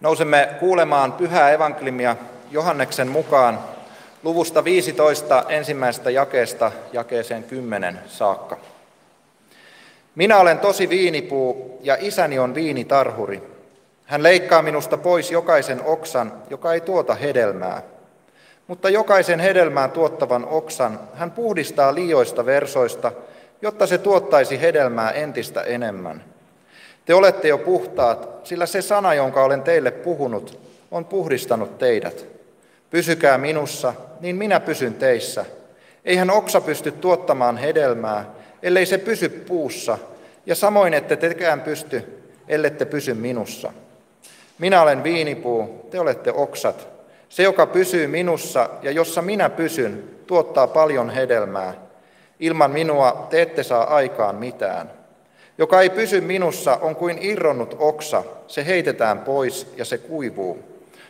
Nousemme kuulemaan pyhää evankeliumia Johanneksen mukaan luvusta 15 ensimmäisestä jakeesta jakeeseen 10 saakka. Minä olen tosi viinipuu ja isäni on viinitarhuri. Hän leikkaa minusta pois jokaisen oksan, joka ei tuota hedelmää. Mutta jokaisen hedelmää tuottavan oksan hän puhdistaa liioista versoista, jotta se tuottaisi hedelmää entistä enemmän. Te olette jo puhtaat, sillä se sana, jonka olen teille puhunut, on puhdistanut teidät. Pysykää minussa, niin minä pysyn teissä. Eihän oksa pysty tuottamaan hedelmää, ellei se pysy puussa, ja samoin ette tekään pysty, ellette pysy minussa. Minä olen viinipuu, te olette oksat. Se, joka pysyy minussa ja jossa minä pysyn, tuottaa paljon hedelmää. Ilman minua te ette saa aikaan mitään. Joka ei pysy minussa, on kuin irronnut oksa. Se heitetään pois ja se kuivuu.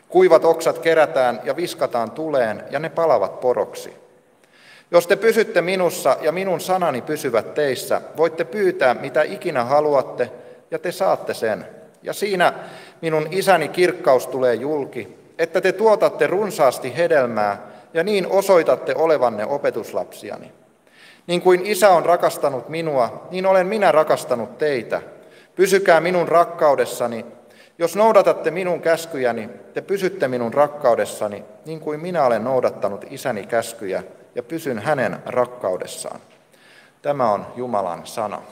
Kuivat oksat kerätään ja viskataan tuleen ja ne palavat poroksi. Jos te pysytte minussa ja minun sanani pysyvät teissä, voitte pyytää mitä ikinä haluatte ja te saatte sen. Ja siinä minun isäni kirkkaus tulee julki, että te tuotatte runsaasti hedelmää ja niin osoitatte olevanne opetuslapsiani. Niin kuin isä on rakastanut minua, niin olen minä rakastanut teitä. Pysykää minun rakkaudessani. Jos noudatatte minun käskyjäni, te pysytte minun rakkaudessani, niin kuin minä olen noudattanut isäni käskyjä ja pysyn hänen rakkaudessaan. Tämä on Jumalan sana.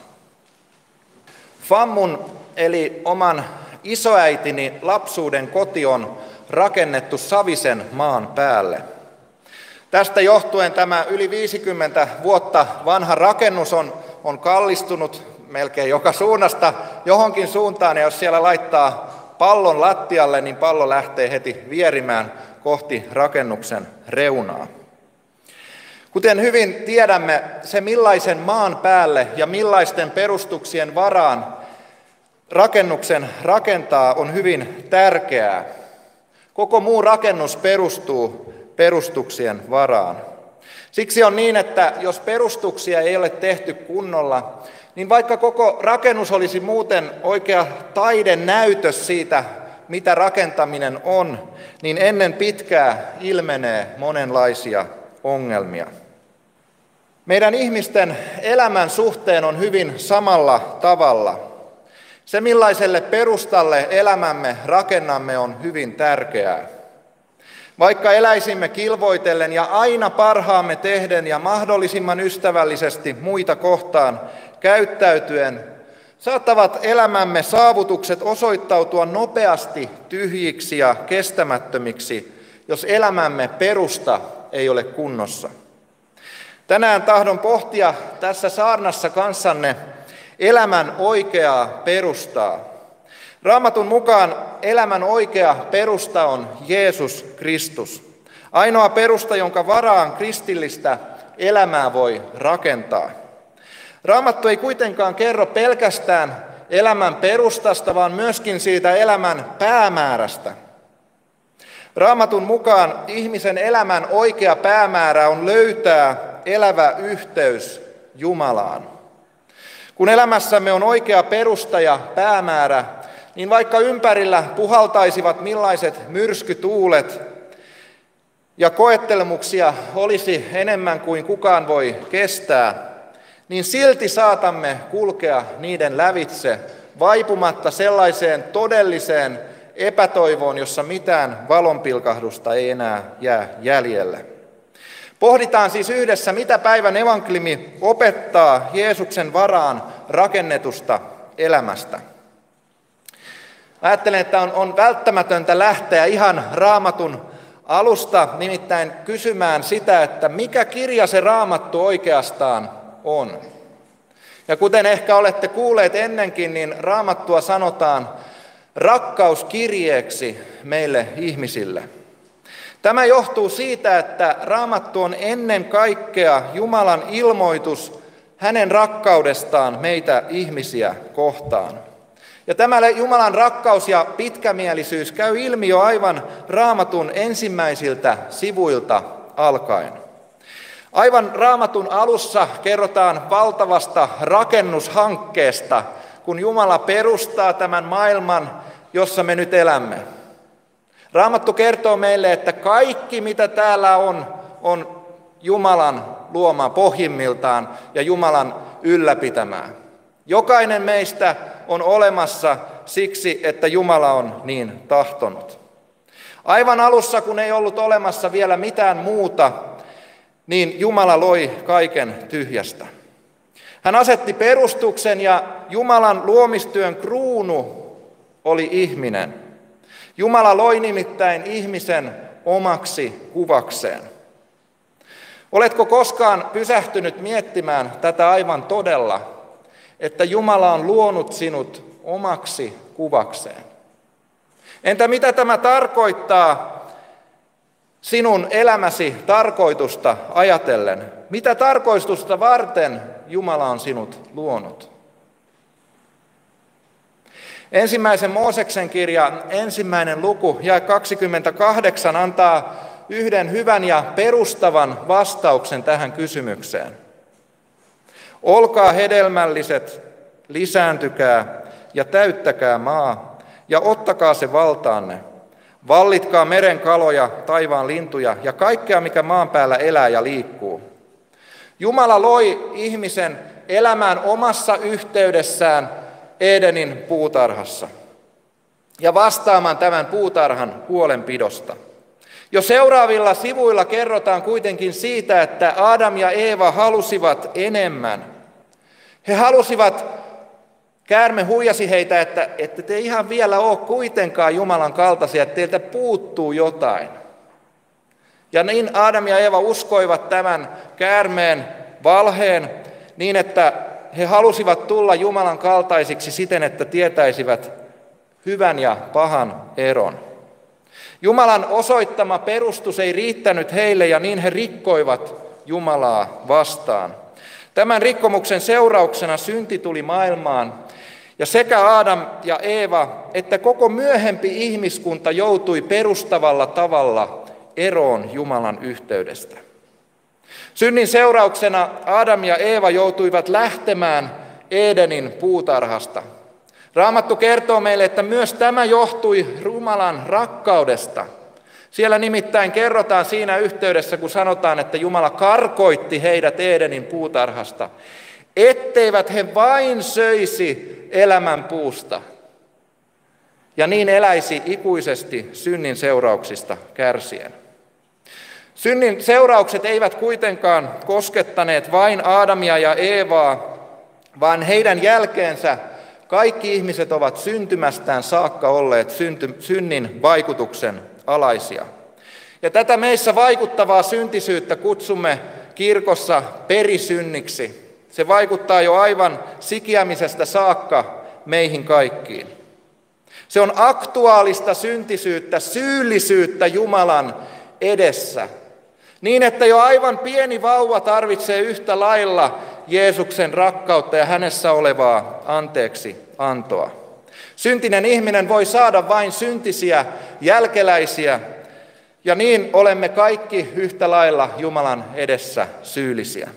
Fammun eli oman isoäitini lapsuuden koti on rakennettu Savisen maan päälle – Tästä johtuen tämä yli 50 vuotta vanha rakennus on, on kallistunut melkein joka suunnasta johonkin suuntaan, ja jos siellä laittaa pallon lattialle, niin pallo lähtee heti vierimään kohti rakennuksen reunaa. Kuten hyvin tiedämme, se millaisen maan päälle ja millaisten perustuksien varaan rakennuksen rakentaa on hyvin tärkeää. Koko muu rakennus perustuu perustuksien varaan. Siksi on niin, että jos perustuksia ei ole tehty kunnolla, niin vaikka koko rakennus olisi muuten oikea näytös siitä, mitä rakentaminen on, niin ennen pitkää ilmenee monenlaisia ongelmia. Meidän ihmisten elämän suhteen on hyvin samalla tavalla. Se, millaiselle perustalle elämämme rakennamme, on hyvin tärkeää. Vaikka eläisimme kilvoitellen ja aina parhaamme tehden ja mahdollisimman ystävällisesti muita kohtaan käyttäytyen, saattavat elämämme saavutukset osoittautua nopeasti tyhjiksi ja kestämättömiksi, jos elämämme perusta ei ole kunnossa. Tänään tahdon pohtia tässä saarnassa kanssanne elämän oikeaa perustaa. Raamatun mukaan elämän oikea perusta on Jeesus Kristus. Ainoa perusta, jonka varaan kristillistä elämää voi rakentaa. Raamattu ei kuitenkaan kerro pelkästään elämän perustasta, vaan myöskin siitä elämän päämäärästä. Raamatun mukaan ihmisen elämän oikea päämäärä on löytää elävä yhteys Jumalaan. Kun elämässämme on oikea perusta ja päämäärä, niin vaikka ympärillä puhaltaisivat millaiset myrskytuulet ja koettelemuksia olisi enemmän kuin kukaan voi kestää, niin silti saatamme kulkea niiden lävitse vaipumatta sellaiseen todelliseen epätoivoon, jossa mitään valonpilkahdusta ei enää jää jäljelle. Pohditaan siis yhdessä, mitä päivän evankelimi opettaa Jeesuksen varaan rakennetusta elämästä. Ajattelen, että on, on välttämätöntä lähteä ihan raamatun alusta nimittäin kysymään sitä, että mikä kirja se raamattu oikeastaan on. Ja kuten ehkä olette kuulleet ennenkin, niin raamattua sanotaan rakkauskirjeeksi meille ihmisille. Tämä johtuu siitä, että raamattu on ennen kaikkea Jumalan ilmoitus hänen rakkaudestaan meitä ihmisiä kohtaan. Ja tämä Jumalan rakkaus ja pitkämielisyys käy ilmi jo aivan raamatun ensimmäisiltä sivuilta alkaen. Aivan raamatun alussa kerrotaan valtavasta rakennushankkeesta, kun Jumala perustaa tämän maailman, jossa me nyt elämme. Raamattu kertoo meille, että kaikki mitä täällä on, on Jumalan luomaa pohjimmiltaan ja Jumalan ylläpitämää. Jokainen meistä on olemassa siksi, että Jumala on niin tahtonut. Aivan alussa, kun ei ollut olemassa vielä mitään muuta, niin Jumala loi kaiken tyhjästä. Hän asetti perustuksen ja Jumalan luomistyön kruunu oli ihminen. Jumala loi nimittäin ihmisen omaksi kuvakseen. Oletko koskaan pysähtynyt miettimään tätä aivan todella, että Jumala on luonut sinut omaksi kuvakseen? Entä mitä tämä tarkoittaa sinun elämäsi tarkoitusta ajatellen? Mitä tarkoitusta varten Jumala on sinut luonut? Ensimmäisen Mooseksen kirjan ensimmäinen luku ja 28 antaa yhden hyvän ja perustavan vastauksen tähän kysymykseen. Olkaa hedelmälliset, lisääntykää ja täyttäkää maa ja ottakaa se valtaanne. Vallitkaa meren kaloja, taivaan lintuja ja kaikkea, mikä maan päällä elää ja liikkuu. Jumala loi ihmisen elämään omassa yhteydessään Edenin puutarhassa ja vastaamaan tämän puutarhan huolenpidosta. Jo seuraavilla sivuilla kerrotaan kuitenkin siitä, että Adam ja Eeva halusivat enemmän. He halusivat, käärme huijasi heitä, että, että te ihan vielä ole kuitenkaan Jumalan kaltaisia, että teiltä puuttuu jotain. Ja niin Adam ja Eeva uskoivat tämän käärmeen valheen niin, että he halusivat tulla Jumalan kaltaisiksi siten, että tietäisivät hyvän ja pahan eron. Jumalan osoittama perustus ei riittänyt heille ja niin he rikkoivat Jumalaa vastaan. Tämän rikkomuksen seurauksena synti tuli maailmaan ja sekä Adam ja Eeva että koko myöhempi ihmiskunta joutui perustavalla tavalla eroon Jumalan yhteydestä. Synnin seurauksena Adam ja Eeva joutuivat lähtemään Edenin puutarhasta – Raamattu kertoo meille, että myös tämä johtui Jumalan rakkaudesta. Siellä nimittäin kerrotaan siinä yhteydessä, kun sanotaan, että Jumala karkoitti heidät Edenin puutarhasta, etteivät he vain söisi elämän puusta ja niin eläisi ikuisesti synnin seurauksista kärsien. Synnin seuraukset eivät kuitenkaan koskettaneet vain Aadamia ja Eevaa, vaan heidän jälkeensä kaikki ihmiset ovat syntymästään saakka olleet synty, synnin vaikutuksen alaisia. Ja tätä meissä vaikuttavaa syntisyyttä kutsumme kirkossa perisynniksi. Se vaikuttaa jo aivan sikiämisestä saakka meihin kaikkiin. Se on aktuaalista syntisyyttä, syyllisyyttä Jumalan edessä. Niin, että jo aivan pieni vauva tarvitsee yhtä lailla Jeesuksen rakkautta ja hänessä olevaa anteeksi antoa. Syntinen ihminen voi saada vain syntisiä jälkeläisiä, ja niin olemme kaikki yhtä lailla Jumalan edessä syyllisiä.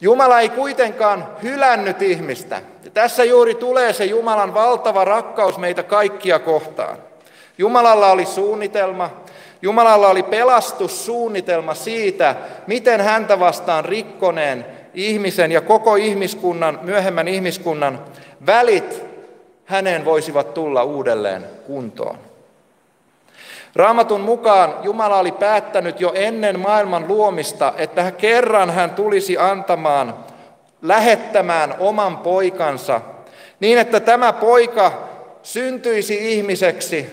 Jumala ei kuitenkaan hylännyt ihmistä. Ja tässä juuri tulee se Jumalan valtava rakkaus meitä kaikkia kohtaan. Jumalalla oli suunnitelma, Jumalalla oli pelastussuunnitelma siitä, miten häntä vastaan rikkoneen ihmisen ja koko ihmiskunnan, myöhemmän ihmiskunnan välit hänen voisivat tulla uudelleen kuntoon. Raamatun mukaan Jumala oli päättänyt jo ennen maailman luomista, että kerran hän tulisi antamaan, lähettämään oman poikansa, niin että tämä poika syntyisi ihmiseksi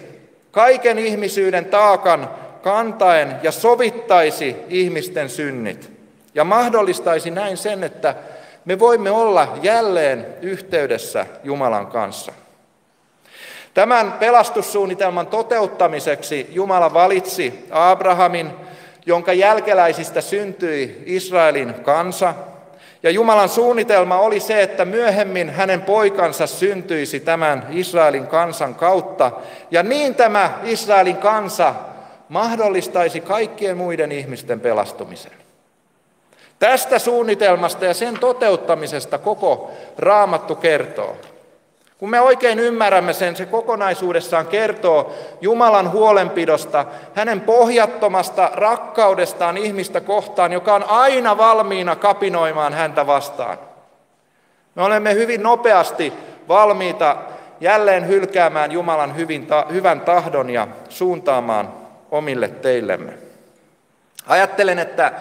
kaiken ihmisyyden taakan kantaen ja sovittaisi ihmisten synnit. Ja mahdollistaisi näin sen, että me voimme olla jälleen yhteydessä Jumalan kanssa. Tämän pelastussuunnitelman toteuttamiseksi Jumala valitsi Abrahamin, jonka jälkeläisistä syntyi Israelin kansa. Ja Jumalan suunnitelma oli se, että myöhemmin hänen poikansa syntyisi tämän Israelin kansan kautta. Ja niin tämä Israelin kansa mahdollistaisi kaikkien muiden ihmisten pelastumisen. Tästä suunnitelmasta ja sen toteuttamisesta koko raamattu kertoo. Kun me oikein ymmärrämme sen, se kokonaisuudessaan kertoo Jumalan huolenpidosta, hänen pohjattomasta rakkaudestaan ihmistä kohtaan, joka on aina valmiina kapinoimaan häntä vastaan. Me olemme hyvin nopeasti valmiita jälleen hylkäämään Jumalan hyvin ta- hyvän tahdon ja suuntaamaan omille teillemme. Ajattelen, että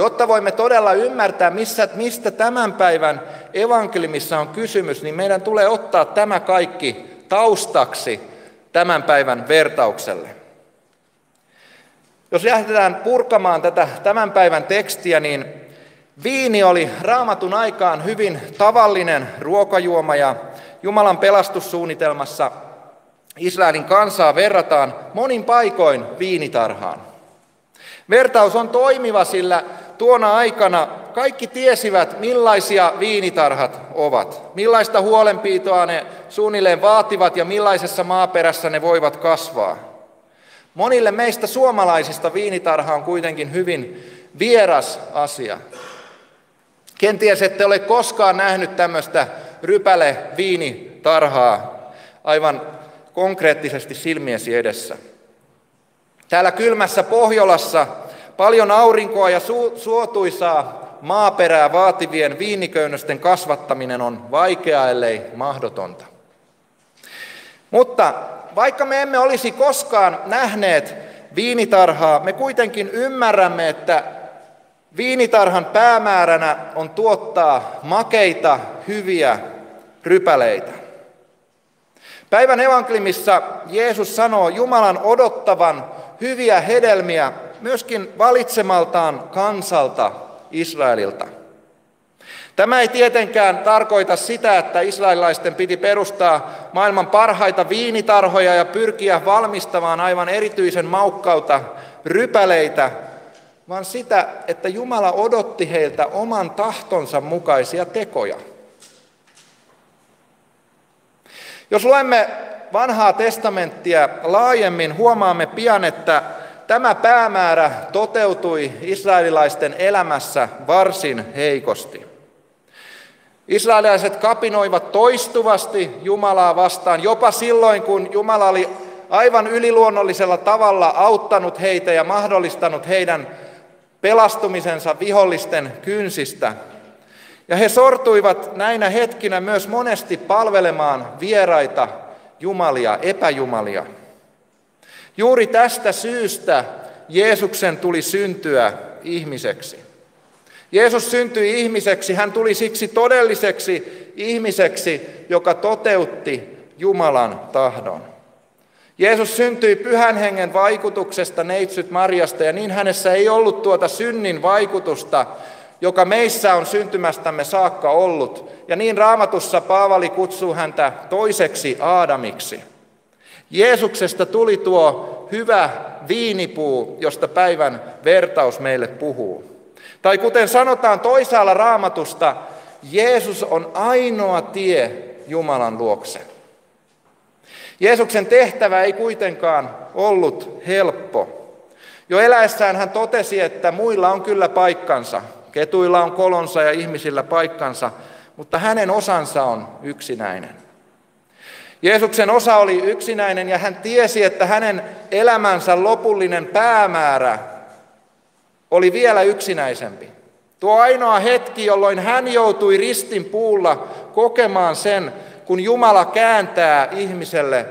jotta voimme todella ymmärtää, missä, mistä tämän päivän evankelimissa on kysymys, niin meidän tulee ottaa tämä kaikki taustaksi tämän päivän vertaukselle. Jos lähdetään purkamaan tätä tämän päivän tekstiä, niin viini oli raamatun aikaan hyvin tavallinen ruokajuoma ja Jumalan pelastussuunnitelmassa Israelin kansaa verrataan monin paikoin viinitarhaan. Vertaus on toimiva, sillä tuona aikana kaikki tiesivät, millaisia viinitarhat ovat, millaista huolenpitoa ne suunnilleen vaativat ja millaisessa maaperässä ne voivat kasvaa. Monille meistä suomalaisista viinitarha on kuitenkin hyvin vieras asia. Kenties ette ole koskaan nähnyt tämmöistä rypäle viinitarhaa aivan konkreettisesti silmiesi edessä. Täällä kylmässä Pohjolassa paljon aurinkoa ja su- suotuisaa maaperää vaativien viiniköynnösten kasvattaminen on vaikeaa, ellei mahdotonta. Mutta vaikka me emme olisi koskaan nähneet viinitarhaa, me kuitenkin ymmärrämme, että viinitarhan päämääränä on tuottaa makeita, hyviä rypäleitä. Päivän evankeliumissa Jeesus sanoo Jumalan odottavan hyviä hedelmiä myöskin valitsemaltaan kansalta Israelilta. Tämä ei tietenkään tarkoita sitä, että israelilaisten piti perustaa maailman parhaita viinitarhoja ja pyrkiä valmistamaan aivan erityisen maukkauta rypäleitä, vaan sitä, että Jumala odotti heiltä oman tahtonsa mukaisia tekoja. Jos luemme vanhaa testamenttia laajemmin, huomaamme pian, että tämä päämäärä toteutui israelilaisten elämässä varsin heikosti. Israelilaiset kapinoivat toistuvasti Jumalaa vastaan, jopa silloin, kun Jumala oli aivan yliluonnollisella tavalla auttanut heitä ja mahdollistanut heidän pelastumisensa vihollisten kynsistä. Ja he sortuivat näinä hetkinä myös monesti palvelemaan vieraita jumalia, epäjumalia. Juuri tästä syystä Jeesuksen tuli syntyä ihmiseksi. Jeesus syntyi ihmiseksi, hän tuli siksi todelliseksi ihmiseksi, joka toteutti Jumalan tahdon. Jeesus syntyi pyhän hengen vaikutuksesta neitsyt Marjasta ja niin hänessä ei ollut tuota synnin vaikutusta, joka meissä on syntymästämme saakka ollut. Ja niin raamatussa Paavali kutsuu häntä toiseksi Aadamiksi. Jeesuksesta tuli tuo hyvä viinipuu, josta päivän vertaus meille puhuu. Tai kuten sanotaan toisaalla raamatusta, Jeesus on ainoa tie Jumalan luokse. Jeesuksen tehtävä ei kuitenkaan ollut helppo. Jo eläessään hän totesi, että muilla on kyllä paikkansa, Ketuilla on kolonsa ja ihmisillä paikkansa, mutta hänen osansa on yksinäinen. Jeesuksen osa oli yksinäinen ja hän tiesi, että hänen elämänsä lopullinen päämäärä oli vielä yksinäisempi. Tuo ainoa hetki, jolloin hän joutui ristin puulla kokemaan sen, kun Jumala kääntää ihmiselle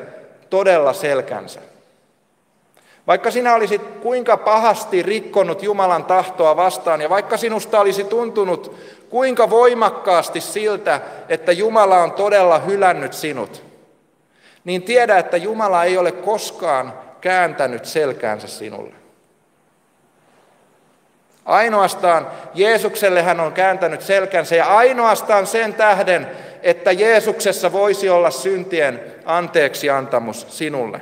todella selkänsä. Vaikka sinä olisit kuinka pahasti rikkonut Jumalan tahtoa vastaan ja vaikka sinusta olisi tuntunut kuinka voimakkaasti siltä, että Jumala on todella hylännyt sinut, niin tiedä, että Jumala ei ole koskaan kääntänyt selkäänsä sinulle. Ainoastaan Jeesukselle hän on kääntänyt selkänsä ja ainoastaan sen tähden, että Jeesuksessa voisi olla syntien anteeksi antamus sinulle.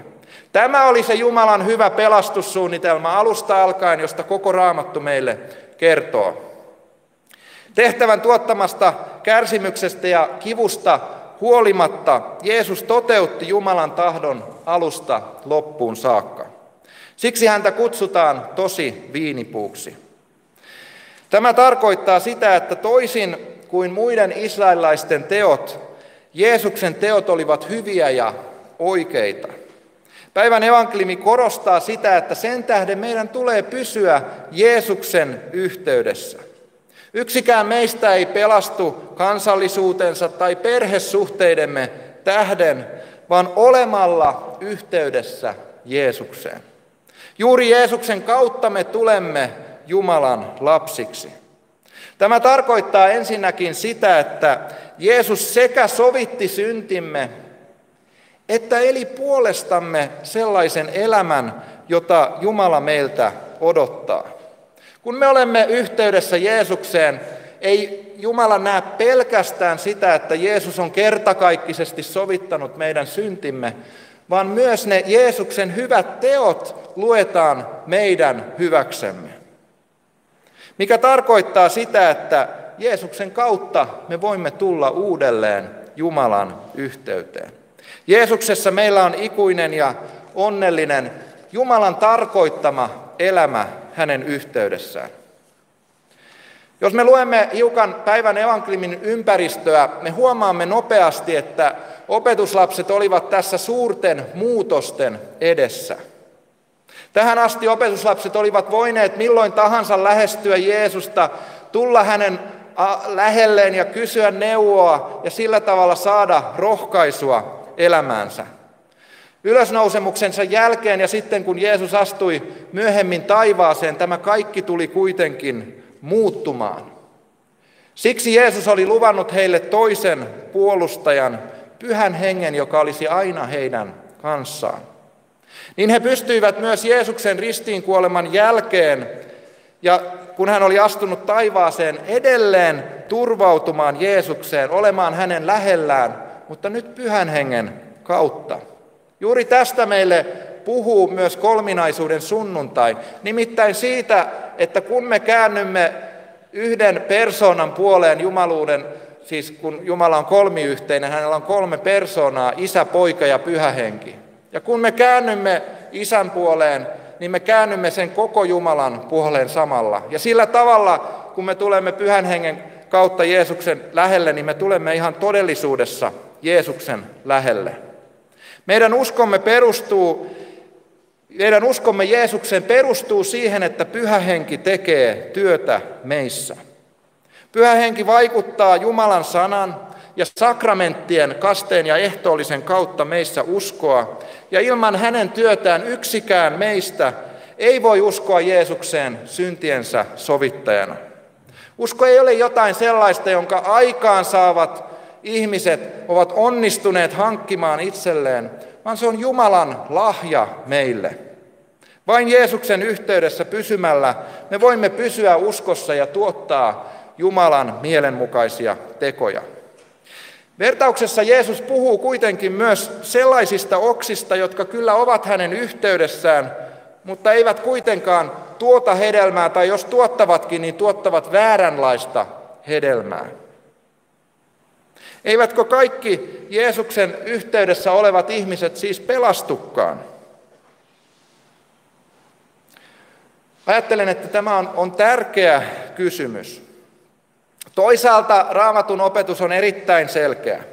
Tämä oli se Jumalan hyvä pelastussuunnitelma alusta alkaen, josta koko raamattu meille kertoo. Tehtävän tuottamasta kärsimyksestä ja kivusta huolimatta Jeesus toteutti Jumalan tahdon alusta loppuun saakka. Siksi häntä kutsutaan tosi viinipuuksi. Tämä tarkoittaa sitä, että toisin kuin muiden israelilaisten teot, Jeesuksen teot olivat hyviä ja oikeita. Päivän evankeliumi korostaa sitä, että sen tähden meidän tulee pysyä Jeesuksen yhteydessä. Yksikään meistä ei pelastu kansallisuutensa tai perhesuhteidemme tähden, vaan olemalla yhteydessä Jeesukseen. Juuri Jeesuksen kautta me tulemme Jumalan lapsiksi. Tämä tarkoittaa ensinnäkin sitä, että Jeesus sekä sovitti syntimme, että eli puolestamme sellaisen elämän, jota Jumala meiltä odottaa. Kun me olemme yhteydessä Jeesukseen, ei Jumala näe pelkästään sitä, että Jeesus on kertakaikkisesti sovittanut meidän syntimme, vaan myös ne Jeesuksen hyvät teot luetaan meidän hyväksemme. Mikä tarkoittaa sitä, että Jeesuksen kautta me voimme tulla uudelleen Jumalan yhteyteen. Jeesuksessa meillä on ikuinen ja onnellinen Jumalan tarkoittama elämä hänen yhteydessään. Jos me luemme hiukan päivän evankeliumin ympäristöä, me huomaamme nopeasti, että opetuslapset olivat tässä suurten muutosten edessä. Tähän asti opetuslapset olivat voineet milloin tahansa lähestyä Jeesusta, tulla hänen lähelleen ja kysyä neuvoa ja sillä tavalla saada rohkaisua elämäänsä. Ylösnousemuksensa jälkeen ja sitten kun Jeesus astui myöhemmin taivaaseen, tämä kaikki tuli kuitenkin muuttumaan. Siksi Jeesus oli luvannut heille toisen puolustajan, pyhän hengen, joka olisi aina heidän kanssaan. Niin he pystyivät myös Jeesuksen ristiinkuoleman jälkeen, ja kun hän oli astunut taivaaseen, edelleen turvautumaan Jeesukseen, olemaan hänen lähellään, mutta nyt pyhän hengen kautta. Juuri tästä meille puhuu myös kolminaisuuden sunnuntai, nimittäin siitä, että kun me käännymme yhden persoonan puoleen jumaluuden, siis kun Jumala on kolmiyhteinen, hänellä on kolme persoonaa, isä, poika ja pyhä henki. Ja kun me käännymme isän puoleen, niin me käännymme sen koko Jumalan puoleen samalla. Ja sillä tavalla, kun me tulemme pyhän hengen kautta Jeesuksen lähelle, niin me tulemme ihan todellisuudessa Jeesuksen lähelle. Meidän uskomme perustuu, meidän uskomme Jeesuksen perustuu siihen, että pyhä henki tekee työtä meissä. Pyhä henki vaikuttaa Jumalan sanan ja sakramenttien kasteen ja ehtoollisen kautta meissä uskoa, ja ilman hänen työtään yksikään meistä ei voi uskoa Jeesukseen syntiensä sovittajana. Usko ei ole jotain sellaista, jonka aikaan saavat ihmiset ovat onnistuneet hankkimaan itselleen, vaan se on Jumalan lahja meille. Vain Jeesuksen yhteydessä pysymällä me voimme pysyä uskossa ja tuottaa Jumalan mielenmukaisia tekoja. Vertauksessa Jeesus puhuu kuitenkin myös sellaisista oksista, jotka kyllä ovat hänen yhteydessään, mutta eivät kuitenkaan tuota hedelmää, tai jos tuottavatkin, niin tuottavat vääränlaista hedelmää. Eivätkö kaikki Jeesuksen yhteydessä olevat ihmiset siis pelastukkaan? Ajattelen, että tämä on, on tärkeä kysymys. Toisaalta raamatun opetus on erittäin selkeä.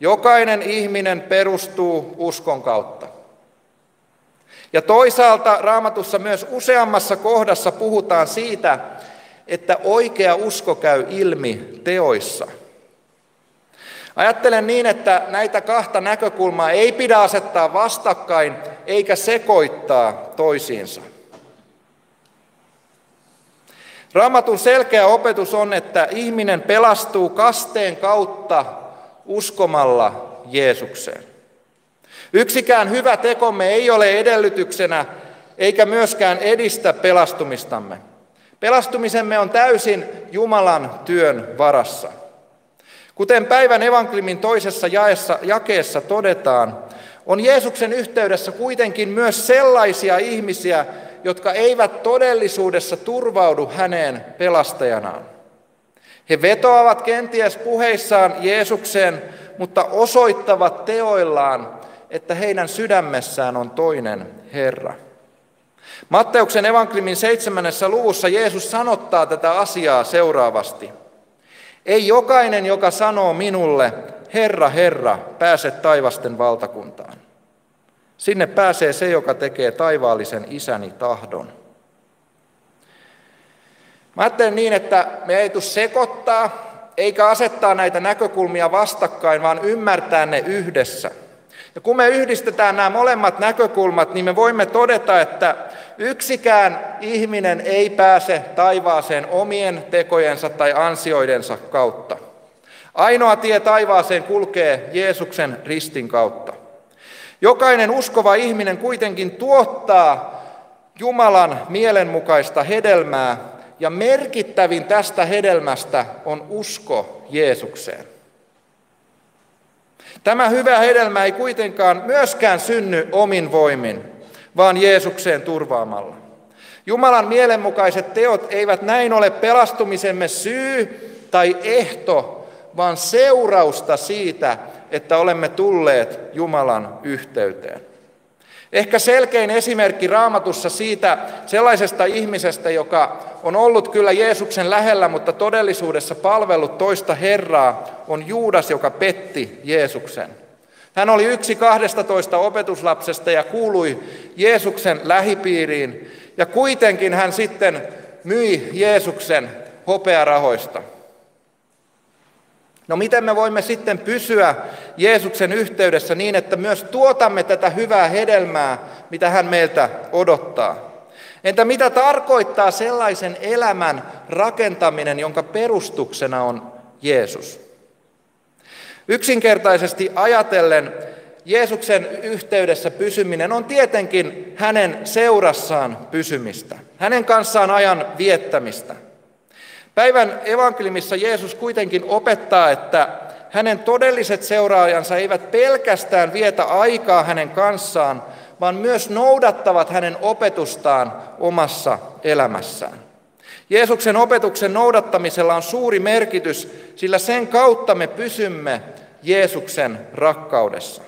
Jokainen ihminen perustuu uskon kautta. Ja toisaalta raamatussa myös useammassa kohdassa puhutaan siitä, että oikea usko käy ilmi teoissa. Ajattelen niin, että näitä kahta näkökulmaa ei pidä asettaa vastakkain eikä sekoittaa toisiinsa. Raamatun selkeä opetus on, että ihminen pelastuu kasteen kautta uskomalla Jeesukseen. Yksikään hyvä tekomme ei ole edellytyksenä eikä myöskään edistä pelastumistamme. Pelastumisemme on täysin Jumalan työn varassa. Kuten päivän evankeliumin toisessa jaessa, jakeessa todetaan, on Jeesuksen yhteydessä kuitenkin myös sellaisia ihmisiä, jotka eivät todellisuudessa turvaudu häneen pelastajanaan. He vetoavat kenties puheissaan Jeesukseen, mutta osoittavat teoillaan, että heidän sydämessään on toinen Herra. Matteuksen evankeliumin seitsemännessä luvussa Jeesus sanottaa tätä asiaa seuraavasti. Ei jokainen, joka sanoo minulle, Herra, Herra, pääse taivasten valtakuntaan. Sinne pääsee se, joka tekee taivaallisen isäni tahdon. Mä ajattelen niin, että me ei tule sekoittaa eikä asettaa näitä näkökulmia vastakkain, vaan ymmärtää ne yhdessä. Ja kun me yhdistetään nämä molemmat näkökulmat, niin me voimme todeta, että yksikään ihminen ei pääse taivaaseen omien tekojensa tai ansioidensa kautta. Ainoa tie taivaaseen kulkee Jeesuksen ristin kautta. Jokainen uskova ihminen kuitenkin tuottaa Jumalan mielenmukaista hedelmää, ja merkittävin tästä hedelmästä on usko Jeesukseen. Tämä hyvä hedelmä ei kuitenkaan myöskään synny omin voimin, vaan Jeesukseen turvaamalla. Jumalan mielenmukaiset teot eivät näin ole pelastumisemme syy tai ehto, vaan seurausta siitä, että olemme tulleet Jumalan yhteyteen. Ehkä selkein esimerkki raamatussa siitä sellaisesta ihmisestä, joka on ollut kyllä Jeesuksen lähellä, mutta todellisuudessa palvellut toista Herraa, on Juudas, joka petti Jeesuksen. Hän oli yksi 12 opetuslapsesta ja kuului Jeesuksen lähipiiriin, ja kuitenkin hän sitten myi Jeesuksen hopearahoista. No miten me voimme sitten pysyä Jeesuksen yhteydessä niin, että myös tuotamme tätä hyvää hedelmää, mitä hän meiltä odottaa? Entä mitä tarkoittaa sellaisen elämän rakentaminen, jonka perustuksena on Jeesus? Yksinkertaisesti ajatellen Jeesuksen yhteydessä pysyminen on tietenkin hänen seurassaan pysymistä, hänen kanssaan ajan viettämistä – Päivän evankeliumissa Jeesus kuitenkin opettaa, että hänen todelliset seuraajansa eivät pelkästään vietä aikaa hänen kanssaan, vaan myös noudattavat hänen opetustaan omassa elämässään. Jeesuksen opetuksen noudattamisella on suuri merkitys, sillä sen kautta me pysymme Jeesuksen rakkaudessa.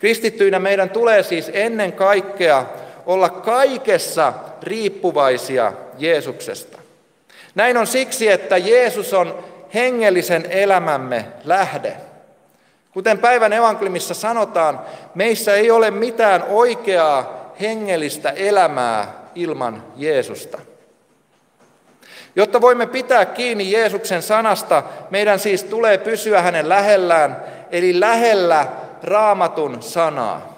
Kristittyinä meidän tulee siis ennen kaikkea olla kaikessa riippuvaisia Jeesuksesta. Näin on siksi, että Jeesus on hengellisen elämämme lähde. Kuten päivän evankeliumissa sanotaan, meissä ei ole mitään oikeaa hengellistä elämää ilman Jeesusta. Jotta voimme pitää kiinni Jeesuksen sanasta, meidän siis tulee pysyä hänen lähellään, eli lähellä raamatun sanaa.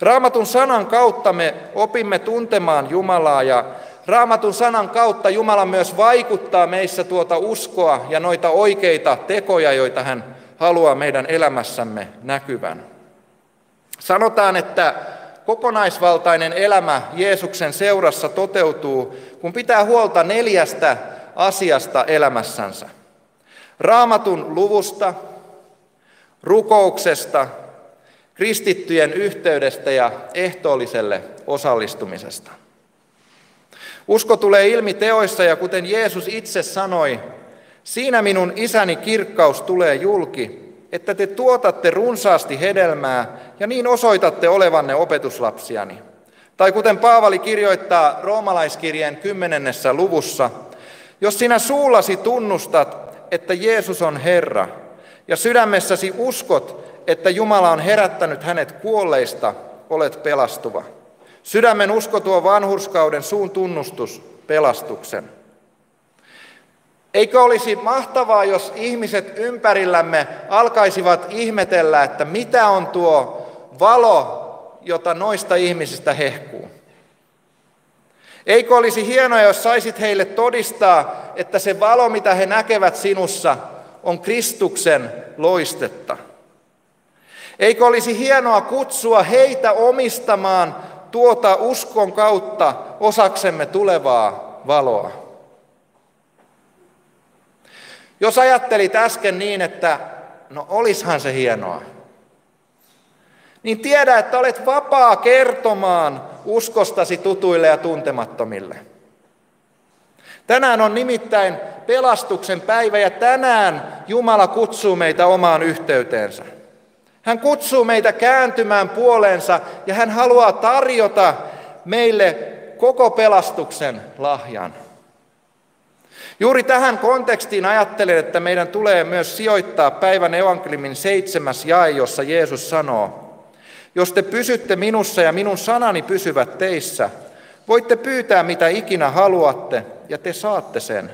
Raamatun sanan kautta me opimme tuntemaan Jumalaa ja Raamatun sanan kautta Jumala myös vaikuttaa meissä tuota uskoa ja noita oikeita tekoja, joita hän haluaa meidän elämässämme näkyvän. Sanotaan, että kokonaisvaltainen elämä Jeesuksen seurassa toteutuu, kun pitää huolta neljästä asiasta elämässänsä. Raamatun luvusta, rukouksesta, kristittyjen yhteydestä ja ehtoolliselle osallistumisesta. Usko tulee ilmi teoissa ja kuten Jeesus itse sanoi, siinä minun isäni kirkkaus tulee julki, että te tuotatte runsaasti hedelmää ja niin osoitatte olevanne opetuslapsiani. Tai kuten Paavali kirjoittaa roomalaiskirjeen kymmenennessä luvussa, jos sinä suullasi tunnustat, että Jeesus on Herra, ja sydämessäsi uskot, että Jumala on herättänyt hänet kuolleista, olet pelastuva. Sydämen usko tuo vanhurskauden suun tunnustus pelastuksen. Eikö olisi mahtavaa, jos ihmiset ympärillämme alkaisivat ihmetellä, että mitä on tuo valo, jota noista ihmisistä hehkuu? Eikö olisi hienoa, jos saisit heille todistaa, että se valo, mitä he näkevät sinussa, on Kristuksen loistetta? Eikö olisi hienoa kutsua heitä omistamaan tuota uskon kautta osaksemme tulevaa valoa. Jos ajattelit äsken niin, että no olishan se hienoa, niin tiedä, että olet vapaa kertomaan uskostasi tutuille ja tuntemattomille. Tänään on nimittäin pelastuksen päivä ja tänään Jumala kutsuu meitä omaan yhteyteensä. Hän kutsuu meitä kääntymään puoleensa ja hän haluaa tarjota meille koko pelastuksen lahjan. Juuri tähän kontekstiin ajattelen, että meidän tulee myös sijoittaa päivän evankeliumin seitsemäs jae, jossa Jeesus sanoo, jos te pysytte minussa ja minun sanani pysyvät teissä, voitte pyytää mitä ikinä haluatte ja te saatte sen.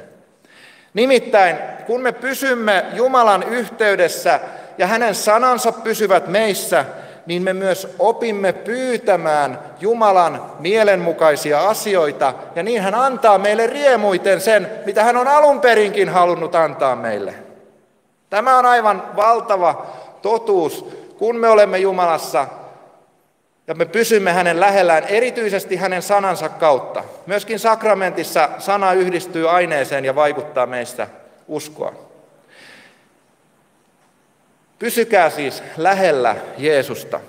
Nimittäin kun me pysymme Jumalan yhteydessä ja hänen sanansa pysyvät meissä, niin me myös opimme pyytämään Jumalan mielenmukaisia asioita, ja niin hän antaa meille riemuiten sen, mitä hän on alun perinkin halunnut antaa meille. Tämä on aivan valtava totuus, kun me olemme Jumalassa ja me pysymme hänen lähellään, erityisesti hänen sanansa kautta. Myöskin sakramentissa sana yhdistyy aineeseen ja vaikuttaa meistä uskoa. Pysykää siis lähellä Jeesusta.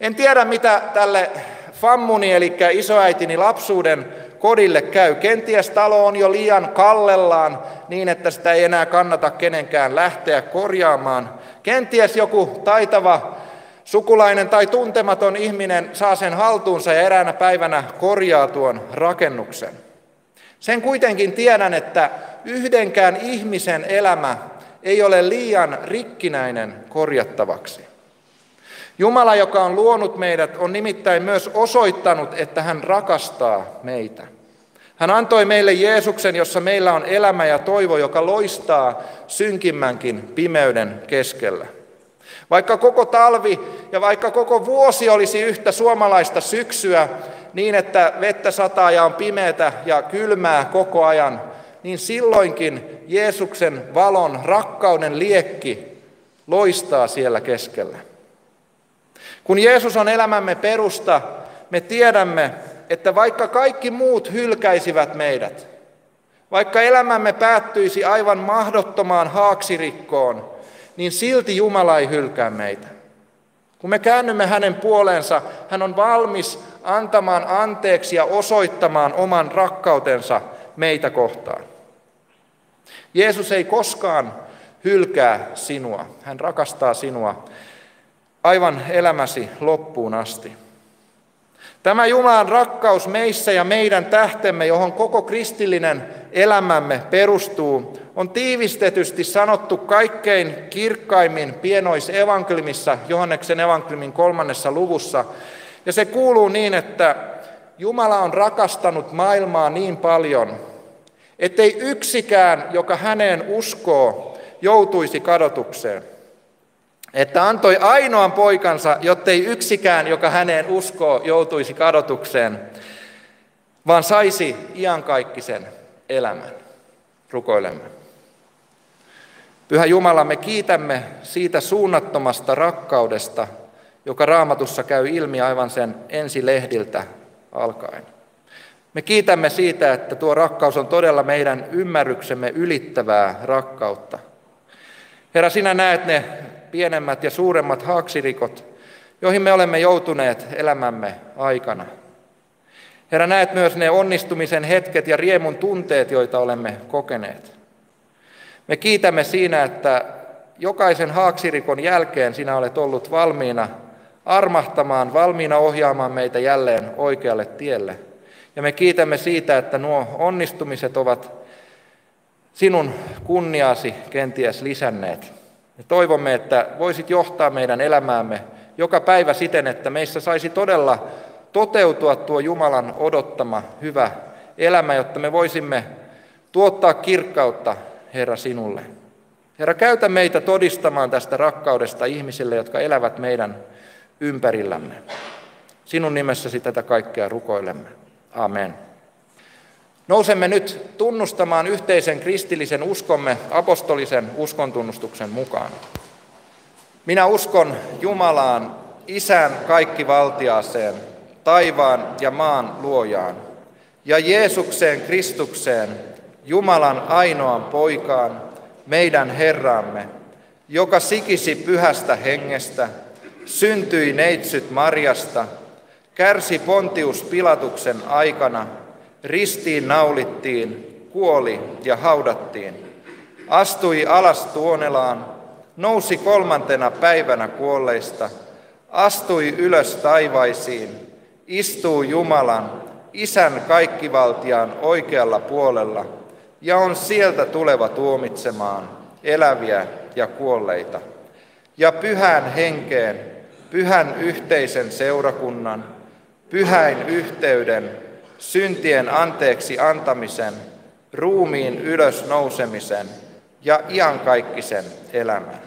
En tiedä, mitä tälle fammuni, eli isoäitini lapsuuden kodille käy. Kenties talo on jo liian kallellaan niin, että sitä ei enää kannata kenenkään lähteä korjaamaan. Kenties joku taitava sukulainen tai tuntematon ihminen saa sen haltuunsa ja eräänä päivänä korjaa tuon rakennuksen. Sen kuitenkin tiedän, että yhdenkään ihmisen elämä ei ole liian rikkinäinen korjattavaksi. Jumala, joka on luonut meidät, on nimittäin myös osoittanut, että hän rakastaa meitä. Hän antoi meille Jeesuksen, jossa meillä on elämä ja toivo, joka loistaa synkimmänkin pimeyden keskellä. Vaikka koko talvi ja vaikka koko vuosi olisi yhtä suomalaista syksyä, niin että vettä sataa ja on pimeätä ja kylmää koko ajan, niin silloinkin Jeesuksen valon, rakkauden liekki loistaa siellä keskellä. Kun Jeesus on elämämme perusta, me tiedämme, että vaikka kaikki muut hylkäisivät meidät, vaikka elämämme päättyisi aivan mahdottomaan haaksirikkoon, niin silti Jumala ei hylkää meitä. Kun me käännymme hänen puoleensa, hän on valmis antamaan anteeksi ja osoittamaan oman rakkautensa meitä kohtaan. Jeesus ei koskaan hylkää sinua. Hän rakastaa sinua aivan elämäsi loppuun asti. Tämä Jumalan rakkaus meissä ja meidän tähtemme, johon koko kristillinen elämämme perustuu, on tiivistetysti sanottu kaikkein kirkkaimmin pienoisevankelmissa, Johanneksen evankeliumin kolmannessa luvussa. Ja se kuuluu niin, että Jumala on rakastanut maailmaa niin paljon, ettei yksikään, joka häneen uskoo, joutuisi kadotukseen. Että antoi ainoan poikansa, jottei yksikään, joka häneen uskoo, joutuisi kadotukseen, vaan saisi iankaikkisen elämän. Rukoilemme. Pyhä Jumala, me kiitämme siitä suunnattomasta rakkaudesta, joka raamatussa käy ilmi aivan sen ensilehdiltä alkaen. Me kiitämme siitä, että tuo rakkaus on todella meidän ymmärryksemme ylittävää rakkautta. Herra, sinä näet ne pienemmät ja suuremmat haaksirikot, joihin me olemme joutuneet elämämme aikana. Herra, näet myös ne onnistumisen hetket ja riemun tunteet, joita olemme kokeneet. Me kiitämme siinä, että jokaisen haaksirikon jälkeen sinä olet ollut valmiina armahtamaan, valmiina ohjaamaan meitä jälleen oikealle tielle – ja me kiitämme siitä, että nuo onnistumiset ovat sinun kunniaasi kenties lisänneet. Me toivomme, että voisit johtaa meidän elämäämme joka päivä siten, että meissä saisi todella toteutua tuo Jumalan odottama hyvä elämä, jotta me voisimme tuottaa kirkkautta, Herra, sinulle. Herra, käytä meitä todistamaan tästä rakkaudesta ihmisille, jotka elävät meidän ympärillämme. Sinun nimessäsi tätä kaikkea rukoilemme. Amen. Nousemme nyt tunnustamaan yhteisen kristillisen uskomme apostolisen uskontunnustuksen mukaan. Minä uskon Jumalaan, Isän kaikkivaltiaaseen, taivaan ja maan luojaan, ja Jeesukseen Kristukseen, Jumalan ainoan poikaan, meidän Herramme, joka sikisi pyhästä hengestä, syntyi neitsyt Marjasta, Kärsi Pontius Pilatuksen aikana, ristiin naulittiin, kuoli ja haudattiin. Astui alas tuonelaan, nousi kolmantena päivänä kuolleista, astui ylös taivaisiin, istuu Jumalan, Isän kaikkivaltiaan oikealla puolella ja on sieltä tuleva tuomitsemaan eläviä ja kuolleita. Ja pyhän henkeen, pyhän yhteisen seurakunnan, pyhäin yhteyden, syntien anteeksi antamisen, ruumiin ylös nousemisen ja iankaikkisen elämän.